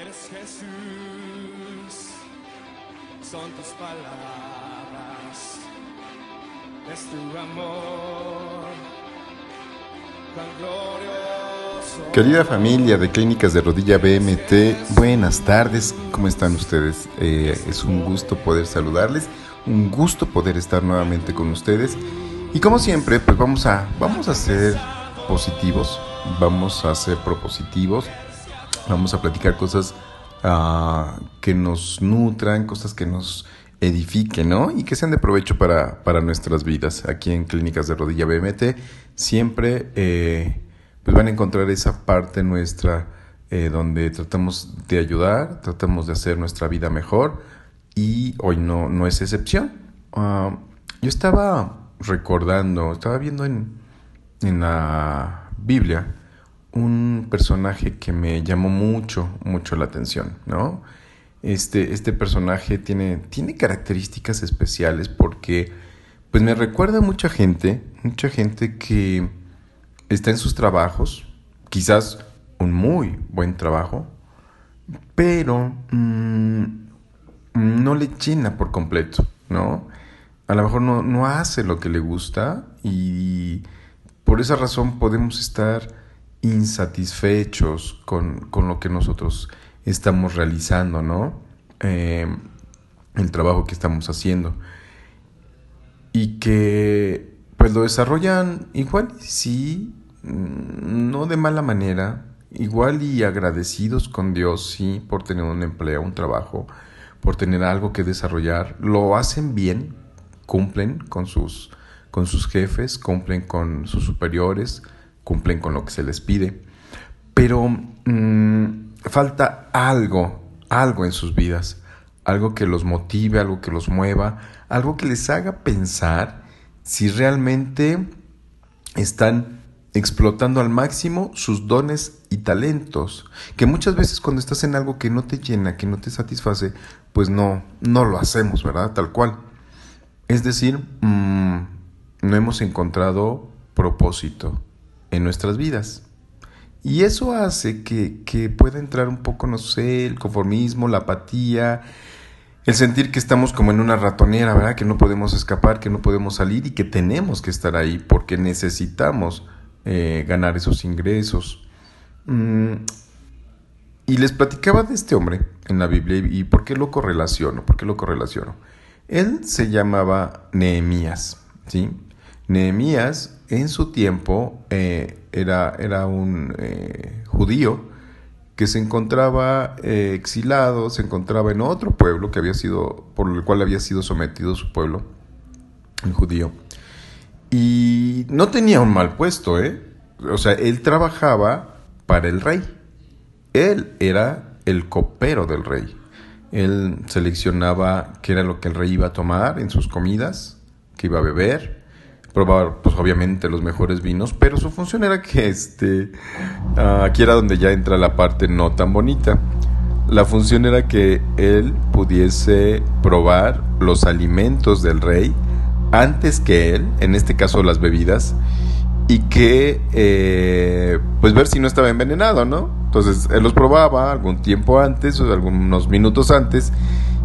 eres Jesús, son tus palabras, es tu amor tan glorioso. Querida familia de Clínicas de Rodilla BMT, buenas tardes, ¿cómo están ustedes? Eh, es un gusto poder saludarles, un gusto poder estar nuevamente con ustedes. Y como siempre, pues vamos a, vamos a ser positivos, vamos a ser propositivos, vamos a platicar cosas ah, que nos nutran, cosas que nos edifiquen, ¿no? Y que sean de provecho para, para nuestras vidas. Aquí en Clínicas de Rodilla BMT siempre eh, pues van a encontrar esa parte nuestra eh, donde tratamos de ayudar, tratamos de hacer nuestra vida mejor y hoy no, no es excepción. Ah, yo estaba recordando, estaba viendo en, en la Biblia un personaje que me llamó mucho, mucho la atención, ¿no? Este, este personaje tiene, tiene características especiales porque pues me recuerda a mucha gente, mucha gente que está en sus trabajos, quizás un muy buen trabajo, pero mm, no le llena por completo, ¿no? A lo mejor no, no hace lo que le gusta y por esa razón podemos estar insatisfechos con, con lo que nosotros estamos realizando, ¿no? Eh, el trabajo que estamos haciendo. Y que pues lo desarrollan igual, sí, mm, no de mala manera, igual y agradecidos con Dios, sí, por tener un empleo, un trabajo, por tener algo que desarrollar. Lo hacen bien, cumplen con sus, con sus jefes, cumplen con sus superiores, cumplen con lo que se les pide. Pero mm, falta algo, algo en sus vidas, algo que los motive, algo que los mueva, algo que les haga pensar si realmente están explotando al máximo sus dones y talentos, que muchas veces cuando estás en algo que no te llena, que no te satisface, pues no, no lo hacemos, ¿verdad? Tal cual. Es decir, mmm, no hemos encontrado propósito en nuestras vidas. Y eso hace que, que, pueda entrar un poco, no sé, el conformismo, la apatía, el sentir que estamos como en una ratonera, ¿verdad? Que no podemos escapar, que no podemos salir y que tenemos que estar ahí porque necesitamos eh, ganar esos ingresos. Mm, y les platicaba de este hombre en la Biblia y por qué lo correlaciono, por qué lo correlaciono. Él se llamaba Nehemías, ¿sí? Nehemías en su tiempo eh, era, era, un eh, judío que se encontraba eh, exilado, se encontraba en otro pueblo que había sido, por el cual había sido sometido su pueblo, el judío. Y no tenía un mal puesto, ¿eh? O sea, él trabajaba para el rey. Él era el copero del rey. Él seleccionaba qué era lo que el rey iba a tomar en sus comidas, que iba a beber, probar, pues obviamente los mejores vinos, pero su función era que este, aquí era donde ya entra la parte no tan bonita. La función era que él pudiese probar los alimentos del rey antes que él, en este caso las bebidas, y que eh, pues ver si no estaba envenenado, ¿no? Entonces él los probaba algún tiempo antes o algunos minutos antes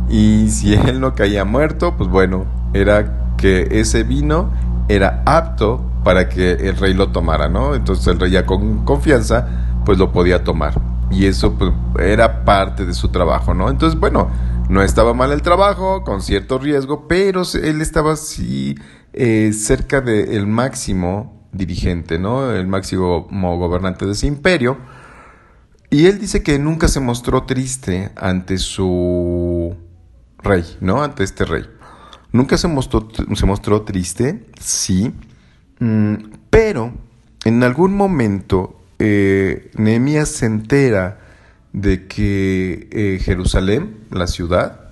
y si él no caía muerto, pues bueno, era que ese vino era apto para que el rey lo tomara, ¿no? Entonces el rey ya con confianza pues lo podía tomar y eso pues, era parte de su trabajo, ¿no? Entonces bueno, no estaba mal el trabajo, con cierto riesgo, pero él estaba así eh, cerca del máximo dirigente, ¿no? El máximo gobernante de ese imperio. Y él dice que nunca se mostró triste ante su rey, ¿no? Ante este rey. Nunca se mostró, se mostró triste, sí, mm, pero en algún momento eh, Nehemías se entera de que eh, Jerusalén, la ciudad,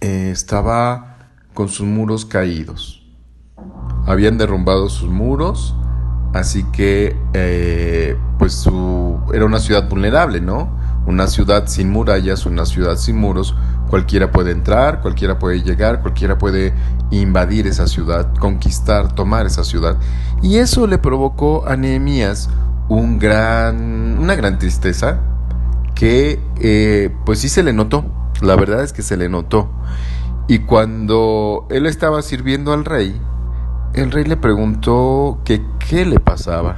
eh, estaba con sus muros caídos habían derrumbado sus muros, así que eh, pues su, era una ciudad vulnerable, ¿no? Una ciudad sin murallas, una ciudad sin muros, cualquiera puede entrar, cualquiera puede llegar, cualquiera puede invadir esa ciudad, conquistar, tomar esa ciudad. Y eso le provocó a Nehemías un gran, una gran tristeza que eh, pues sí se le notó, la verdad es que se le notó. Y cuando él estaba sirviendo al rey, el rey le preguntó que qué le pasaba.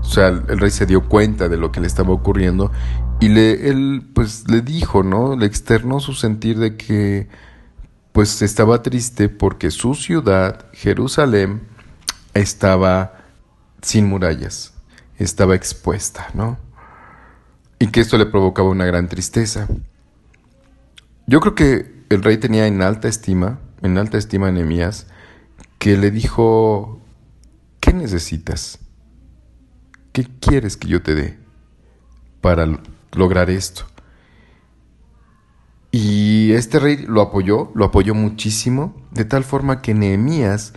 O sea, el rey se dio cuenta de lo que le estaba ocurriendo y le, él pues le dijo, ¿no? Le externó su sentir de que pues estaba triste porque su ciudad, Jerusalén, estaba sin murallas, estaba expuesta, ¿no? Y que esto le provocaba una gran tristeza. Yo creo que el rey tenía en alta estima, en alta estima a Nehemías, que le dijo, ¿qué necesitas? ¿Qué quieres que yo te dé para lograr esto? Y este rey lo apoyó, lo apoyó muchísimo, de tal forma que Nehemías,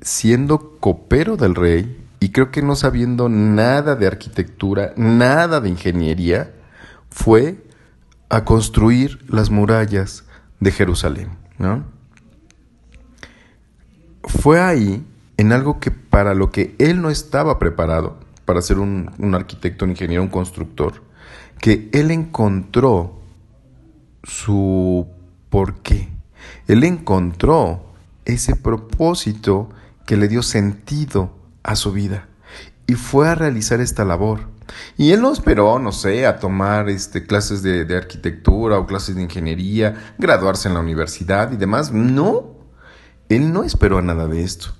siendo copero del rey, y creo que no sabiendo nada de arquitectura, nada de ingeniería, fue a construir las murallas de Jerusalén. ¿no? Fue ahí, en algo que para lo que él no estaba preparado, para ser un, un arquitecto, un ingeniero, un constructor, que él encontró su por qué. Él encontró ese propósito que le dio sentido a su vida y fue a realizar esta labor. Y él no esperó, no sé, a tomar este, clases de, arquitectura o clases de ingeniería, graduarse en la universidad y demás. No, él no esperó nada de esto.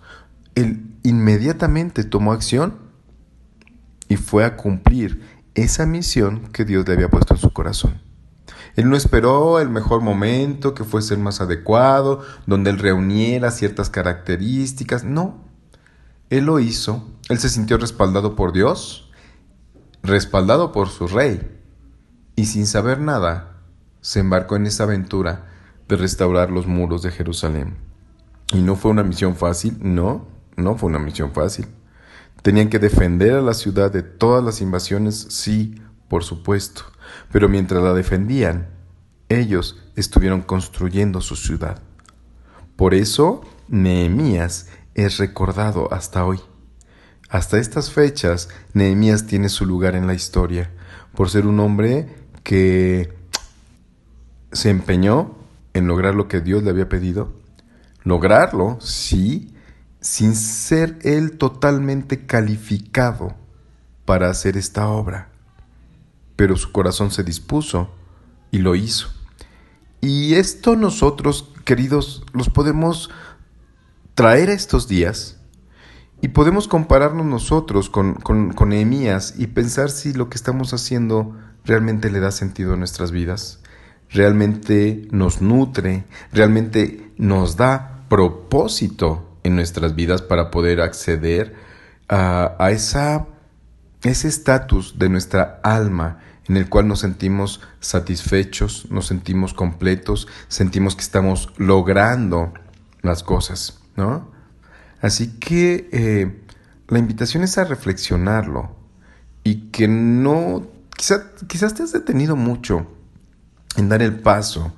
Él inmediatamente tomó acción y fue a cumplir esa misión que Dios le había puesto en su corazón. Él no esperó el mejor momento, que fuese el más adecuado, donde él reuniera ciertas características. No, él lo hizo. Él se sintió respaldado por Dios, respaldado por su rey, y sin saber nada, se embarcó en esa aventura de restaurar los muros de Jerusalén. Y no fue una misión fácil, no, no fue una misión fácil. Tenían que defender a la ciudad de todas las invasiones, sí, por supuesto, pero mientras la defendían, ellos estuvieron construyendo su ciudad. Por eso, Nehemías es recordado hasta hoy. Hasta estas fechas, Nehemías tiene su lugar en la historia, por ser un hombre que se empeñó en lograr lo que Dios le había pedido. Lograrlo, sí, sin ser él totalmente calificado para hacer esta obra. Pero su corazón se dispuso y lo hizo. Y esto nosotros, queridos, los podemos traer a estos días y podemos compararnos nosotros con, con, con Nehemías y pensar si lo que estamos haciendo realmente le da sentido a nuestras vidas, realmente nos nutre, realmente nos da propósito en nuestras vidas para poder acceder a, a esa, ese estatus de nuestra alma en el cual nos sentimos satisfechos, nos sentimos completos, sentimos que estamos logrando las cosas. ¿no? Así que eh, la invitación es a reflexionarlo y que no, quizá, quizás te has detenido mucho en dar el paso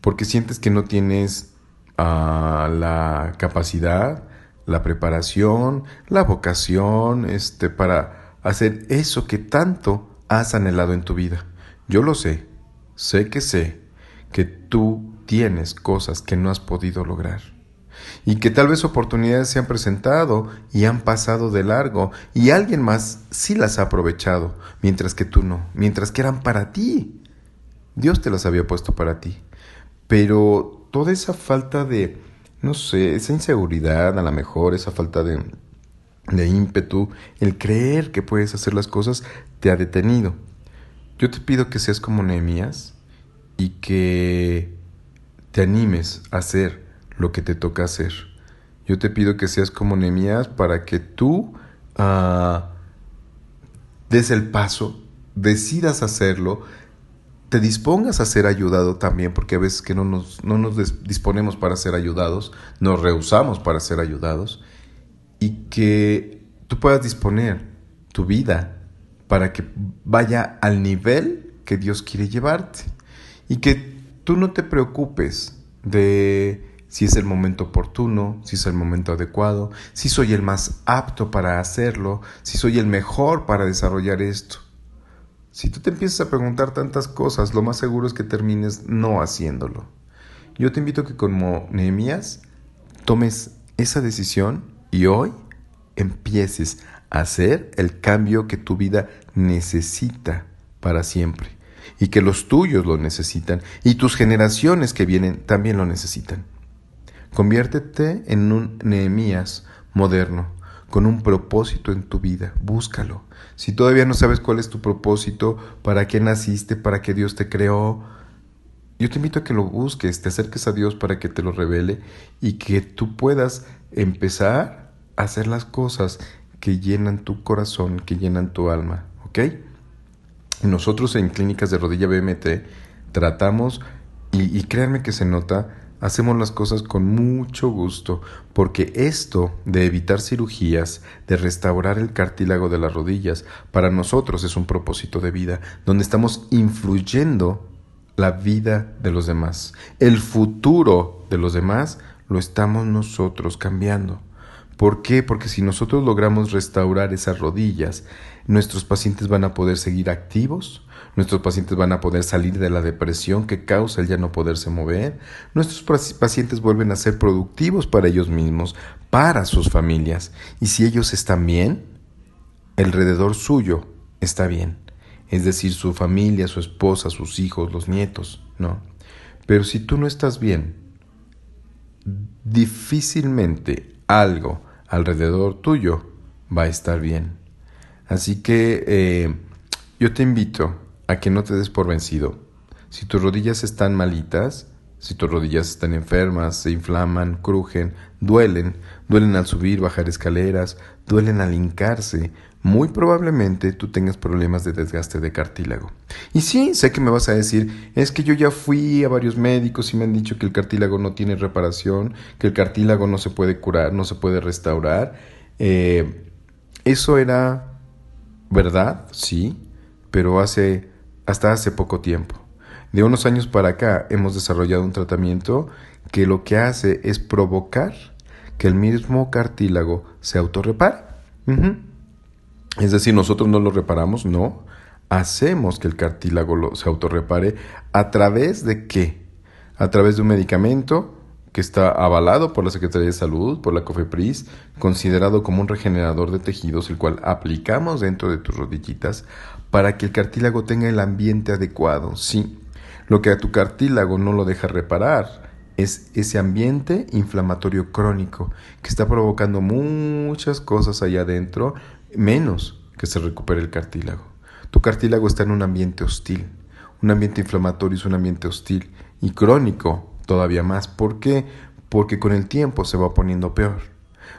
porque sientes que no tienes uh, la capacidad, la preparación, la vocación, este, para hacer eso que tanto has anhelado en tu vida. Yo lo sé, sé que sé que tú tienes cosas que no has podido lograr y que tal vez oportunidades se han presentado y han pasado de largo y alguien más sí las ha aprovechado, mientras que tú no, mientras que eran para ti. Dios te las había puesto para ti. Pero toda esa falta de, no sé, esa inseguridad, a lo mejor, esa falta de, de ímpetu, el creer que puedes hacer las cosas, te ha detenido. Yo te pido que seas como Nehemías y que te animes a hacer lo que te toca hacer. Yo te pido que seas como Nehemías para que tú ah, des el paso, decidas hacerlo, te dispongas a ser ayudado también, porque a veces que no nos, no nos disponemos para ser ayudados, nos rehusamos para ser ayudados, y que tú puedas disponer tu vida para que vaya al nivel que Dios quiere llevarte, y que tú no te preocupes de si es el momento oportuno, si es el momento adecuado, si soy el más apto para hacerlo, si soy el mejor para desarrollar esto. Si tú te empiezas a preguntar tantas cosas, lo más seguro es que termines no haciéndolo. Yo te invito a que como Nehemías tomes esa decisión y hoy empieces a hacer el cambio que tu vida necesita para siempre y que los tuyos lo necesitan y tus generaciones que vienen también lo necesitan. Conviértete en un Nehemías moderno, con un propósito en tu vida. Búscalo. Si todavía no sabes cuál es tu propósito, para qué naciste, para qué Dios te creó, yo te invito a que lo busques, te acerques a Dios para que te lo revele y que tú puedas empezar a hacer las cosas que llenan tu corazón, que llenan tu alma. ¿Ok? Nosotros en Clínicas de Rodilla BMT tratamos, y, y créanme que se nota, hacemos las cosas con mucho gusto, porque esto de evitar cirugías, de restaurar el cartílago de las rodillas, para nosotros es un propósito de vida, donde estamos influyendo la vida de los demás. El futuro de los demás lo estamos nosotros cambiando. ¿Por qué? Porque si nosotros logramos restaurar esas rodillas, nuestros pacientes van a poder seguir activos, nuestros pacientes van a poder salir de la depresión que causa el ya no poderse mover, nuestros pacientes vuelven a ser productivos para ellos mismos, para sus familias, y si ellos están bien, alrededor suyo está bien, es decir, su familia, su esposa, sus hijos, los nietos, ¿no? Pero si tú no estás bien, difícilmente algo alrededor tuyo va a estar bien. Así que eh, yo te invito a que no te des por vencido. Si tus rodillas están malitas, si tus rodillas están enfermas, se inflaman, crujen, duelen, duelen al subir, bajar escaleras, duelen al hincarse, muy probablemente tú tengas problemas de desgaste de cartílago. Y sí, sé que me vas a decir, es que yo ya fui a varios médicos y me han dicho que el cartílago no tiene reparación, que el cartílago no se puede curar, no se puede restaurar. Eh, eso era verdad, sí, pero hace hasta hace poco tiempo. De unos años para acá hemos desarrollado un tratamiento que lo que hace es provocar que el mismo cartílago se autorrepare. Es decir, nosotros no lo reparamos, no. Hacemos que el cartílago se autorrepare a través de qué? A través de un medicamento que está avalado por la Secretaría de Salud, por la COFEPRIS, considerado como un regenerador de tejidos, el cual aplicamos dentro de tus rodillitas para que el cartílago tenga el ambiente adecuado. Sí, lo que a tu cartílago no lo deja reparar es ese ambiente inflamatorio crónico que está provocando muchas cosas allá adentro, menos que se recupere el cartílago. Tu cartílago está en un ambiente hostil. Un ambiente inflamatorio es un ambiente hostil y crónico todavía más. ¿Por qué? Porque con el tiempo se va poniendo peor.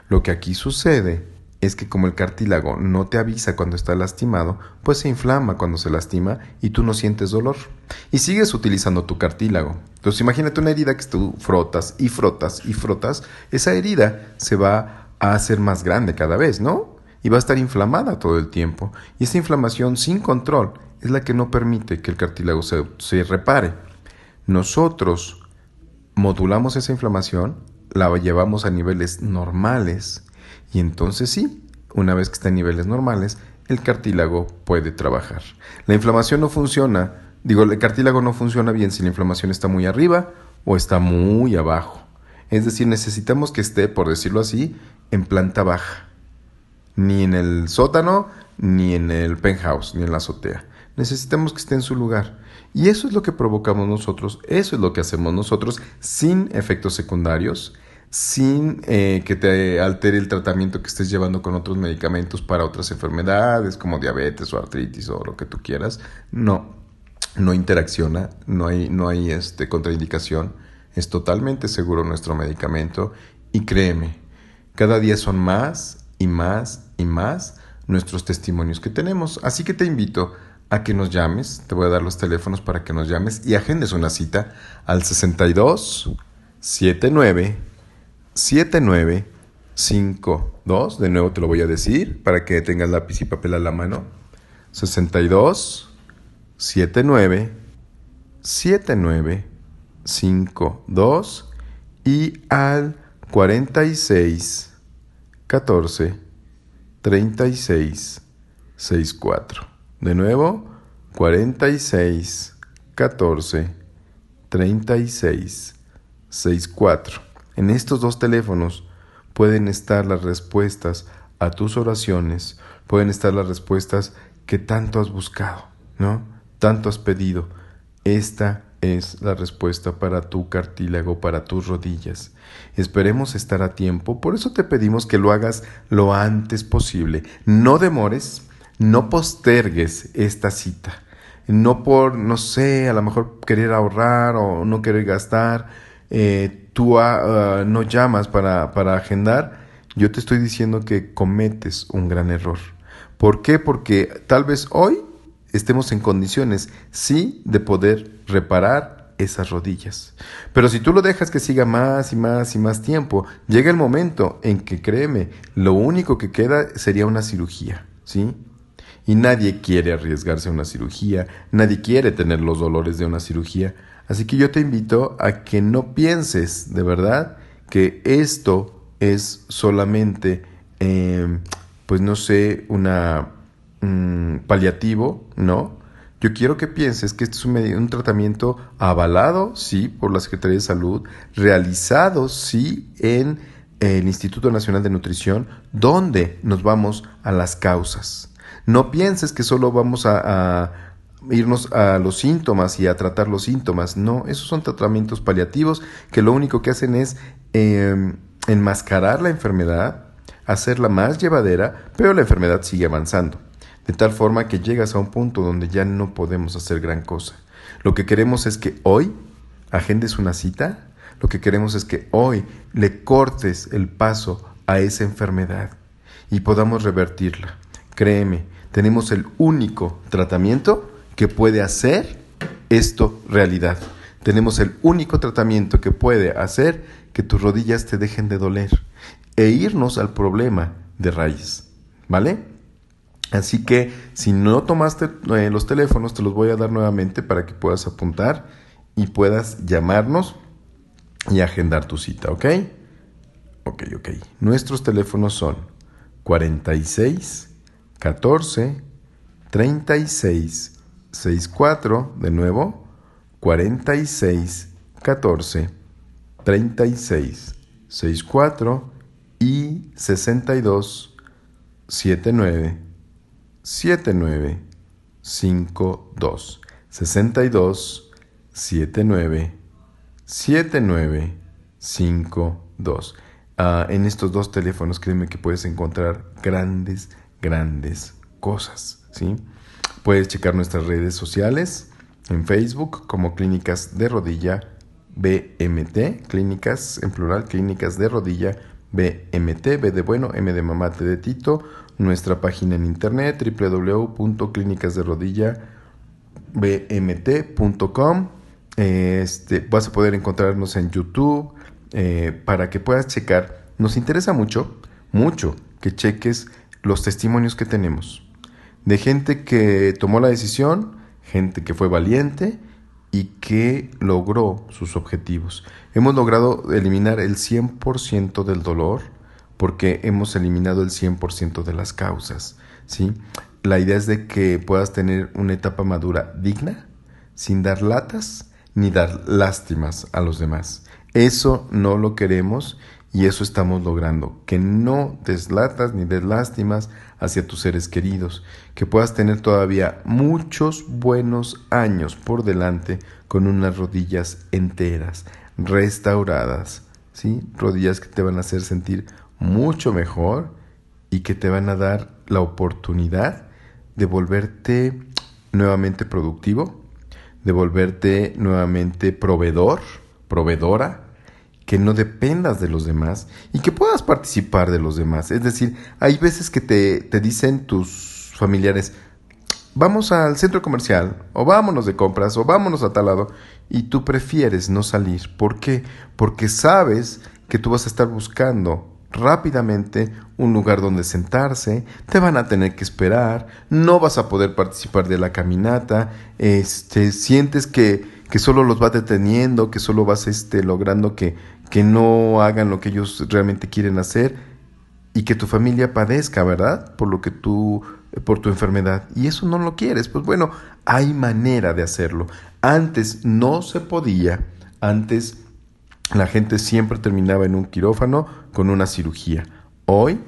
Lo que aquí sucede es que como el cartílago no te avisa cuando está lastimado, pues se inflama cuando se lastima y tú no sientes dolor. Y sigues utilizando tu cartílago. Entonces imagínate una herida que tú frotas y frotas y frotas, esa herida se va a hacer más grande cada vez, ¿no? y va a estar inflamada todo el tiempo. Y esa inflamación sin control es la que no permite que el cartílago se, repare. Nosotros modulamos esa inflamación, la llevamos a niveles normales y entonces sí, una vez que está en niveles normales, el cartílago puede trabajar. La inflamación no funciona, digo, el cartílago no funciona bien si la inflamación está muy arriba o está muy abajo. Es decir, necesitamos que esté, por decirlo así, en planta baja ni en el sótano, ni en el penthouse, ni en la azotea. Necesitamos que esté en su lugar. Y eso es lo que provocamos nosotros, eso es lo que hacemos nosotros sin efectos secundarios, sin eh, que te altere el tratamiento que estés llevando con otros medicamentos para otras enfermedades como diabetes o artritis o lo que tú quieras. No, no interacciona, no hay, no hay este, contraindicación. Es totalmente seguro nuestro medicamento y créeme, cada día son más y más y más nuestros testimonios que tenemos. Así que te invito a que nos llames, te voy a dar los teléfonos para que nos llames y agendes una cita al 62 79 79 52. De nuevo te lo voy a decir para que tengas lápiz y papel a la mano. 62 79 79 52 y al 46 14 36 64. De nuevo, 46 14 36 64. En estos dos teléfonos pueden estar las respuestas a tus oraciones, pueden estar las respuestas que tanto has buscado, ¿no? Tanto has pedido. Esta es la respuesta para tu cartílago, para tus rodillas. Esperemos estar a tiempo, por eso te pedimos que lo hagas lo antes posible. No demores, no postergues esta cita. No por, no sé, a lo mejor querer ahorrar o no querer gastar, eh, tú ah, ah, no llamas para, para agendar, yo te estoy diciendo que cometes un gran error. ¿Por qué? Porque tal vez hoy estemos en condiciones, sí, de poder reparar esas rodillas. Pero si tú lo dejas que siga más y más y más tiempo, llega el momento en que, créeme, lo único que queda sería una cirugía, ¿sí? Y nadie quiere arriesgarse a una cirugía, nadie quiere tener los dolores de una cirugía. Así que yo te invito a que no pienses de verdad que esto es solamente, em, pues no sé, una mm, paliativo, ¿no? Yo quiero que pienses que este es un, un, tratamiento avalado, sí, por la Secretaría de Salud, realizado, sí, en el Instituto Nacional de Nutrición, donde nos vamos a las causas. No pienses que solo vamos a, irnos a los síntomas y a tratar los síntomas. No, esos son tratamientos paliativos que lo único que hacen es em, enmascarar la enfermedad, hacerla más llevadera, pero la enfermedad sigue avanzando. De tal forma que llegas a un punto donde ya no podemos hacer gran cosa. Lo que queremos es que hoy agendes una cita. Lo que queremos es que hoy le cortes el paso a esa enfermedad y podamos revertirla. Créeme, tenemos el único tratamiento que puede hacer esto realidad. Tenemos el único tratamiento que puede hacer que tus rodillas te dejen de doler e irnos al problema de raíz. ¿Vale? Así que si no tomaste eh, los teléfonos, te los voy a dar nuevamente para que puedas apuntar y puedas llamarnos y agendar tu cita, ¿ok? Ok, ok. Nuestros teléfonos son 46 14 36 64, de nuevo, 46 14 36 64 y 62 79 79 52 62 79 79 52 en estos dos teléfonos créeme que puedes encontrar grandes grandes cosas, ¿sí? Puedes checar nuestras redes sociales en Facebook como Clínicas de Rodilla BMT, clínicas en plural, clínicas de rodilla BMT, B de bueno, M de mamá, T de Tito, nuestra página en internet www.clínicasderodillabmt.com. Este, vas a poder encontrarnos en YouTube eh, para que puedas checar. Nos interesa mucho, mucho que cheques los testimonios que tenemos de gente que tomó la decisión, gente que fue valiente y que logró sus objetivos. Hemos logrado eliminar el 100% del dolor porque hemos eliminado el 100% de las causas, ¿sí? La idea es de que puedas tener una etapa madura digna, sin dar latas ni dar lástimas a los demás. Eso no lo queremos y eso estamos logrando, que no deslatas ni des lástimas hacia tus seres queridos, que puedas tener todavía muchos buenos años por delante con unas rodillas enteras, restauradas, ¿sí? Rodillas que te van a hacer sentir mucho mejor y que te van a dar la oportunidad de volverte nuevamente productivo, de volverte nuevamente proveedor, proveedora, que no dependas de los demás y que puedas participar de los demás. Es decir, hay veces que te, te dicen tus familiares, vamos al centro comercial, o vámonos de compras, o vámonos a tal lado, y tú prefieres no salir. ¿Por qué? Porque sabes que tú vas a estar buscando rápidamente un lugar donde sentarse, te van a tener que esperar, no vas a poder participar de la caminata, este, sientes que, que solo los vas deteniendo, que solo vas este, logrando que, que no hagan lo que ellos realmente quieren hacer y que tu familia padezca, ¿verdad? Por lo que tú por tu enfermedad y eso no lo quieres, pues bueno, hay manera de hacerlo. Antes no se podía, antes la gente siempre terminaba en un quirófano con una cirugía. Hoy,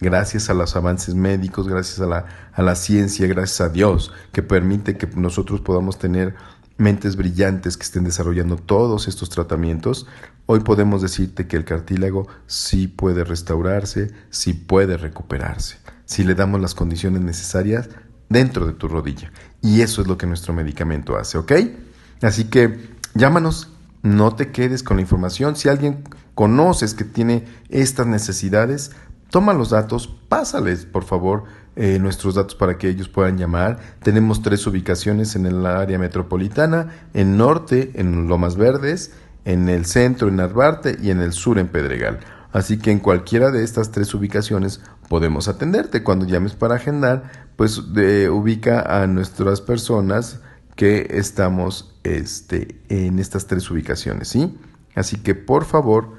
gracias a los avances médicos, gracias a la, a la ciencia, gracias a Dios, que permite que nosotros podamos tener mentes brillantes que estén desarrollando todos estos tratamientos, hoy podemos decirte que el cartílago sí puede restaurarse, sí puede recuperarse, si le damos las condiciones necesarias dentro de tu rodilla. Y eso es lo que nuestro medicamento hace, ¿ok? Así que llámanos, no te quedes con la información. Si alguien conoces que tiene estas necesidades, toma los datos, pásales, por favor, eh, nuestros datos para que ellos puedan llamar. Tenemos tres ubicaciones en el área metropolitana, en norte, en Lomas Verdes, en el centro, en Arbarte y en el sur, en Pedregal. Así que en cualquiera de estas tres ubicaciones podemos atenderte. Cuando llames para agendar, pues ubica a nuestras personas que estamos este, en estas tres ubicaciones, ¿sí? Así que por favor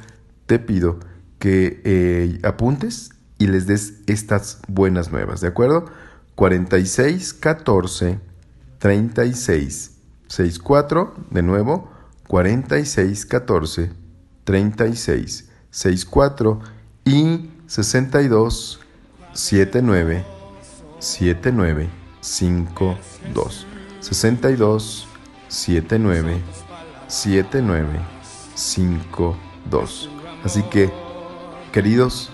te pido que eh, apuntes y les des estas buenas nuevas, ¿de acuerdo? 46 14 36 64, de nuevo, 46 14 36 64 y 62 79 79 52 62 79 79 52 así que queridos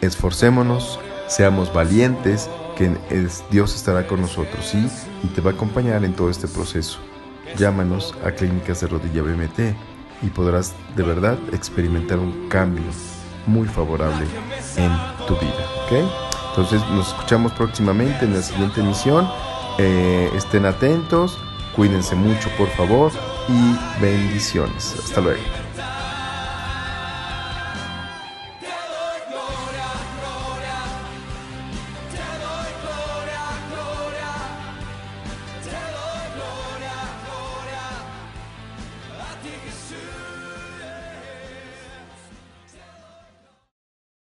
esforcémonos, seamos valientes, que Dios estará con nosotros. Y te va a acompañar en todo este proceso. Llámanos a Clínicas de Rodilla BMT y podrás de verdad experimentar un cambio muy favorable en tu vida, ¿ok? Entonces nos escuchamos próximamente en la siguiente emisión. Eh, estén atentos, cuídense mucho por favor y bendiciones. Hasta luego.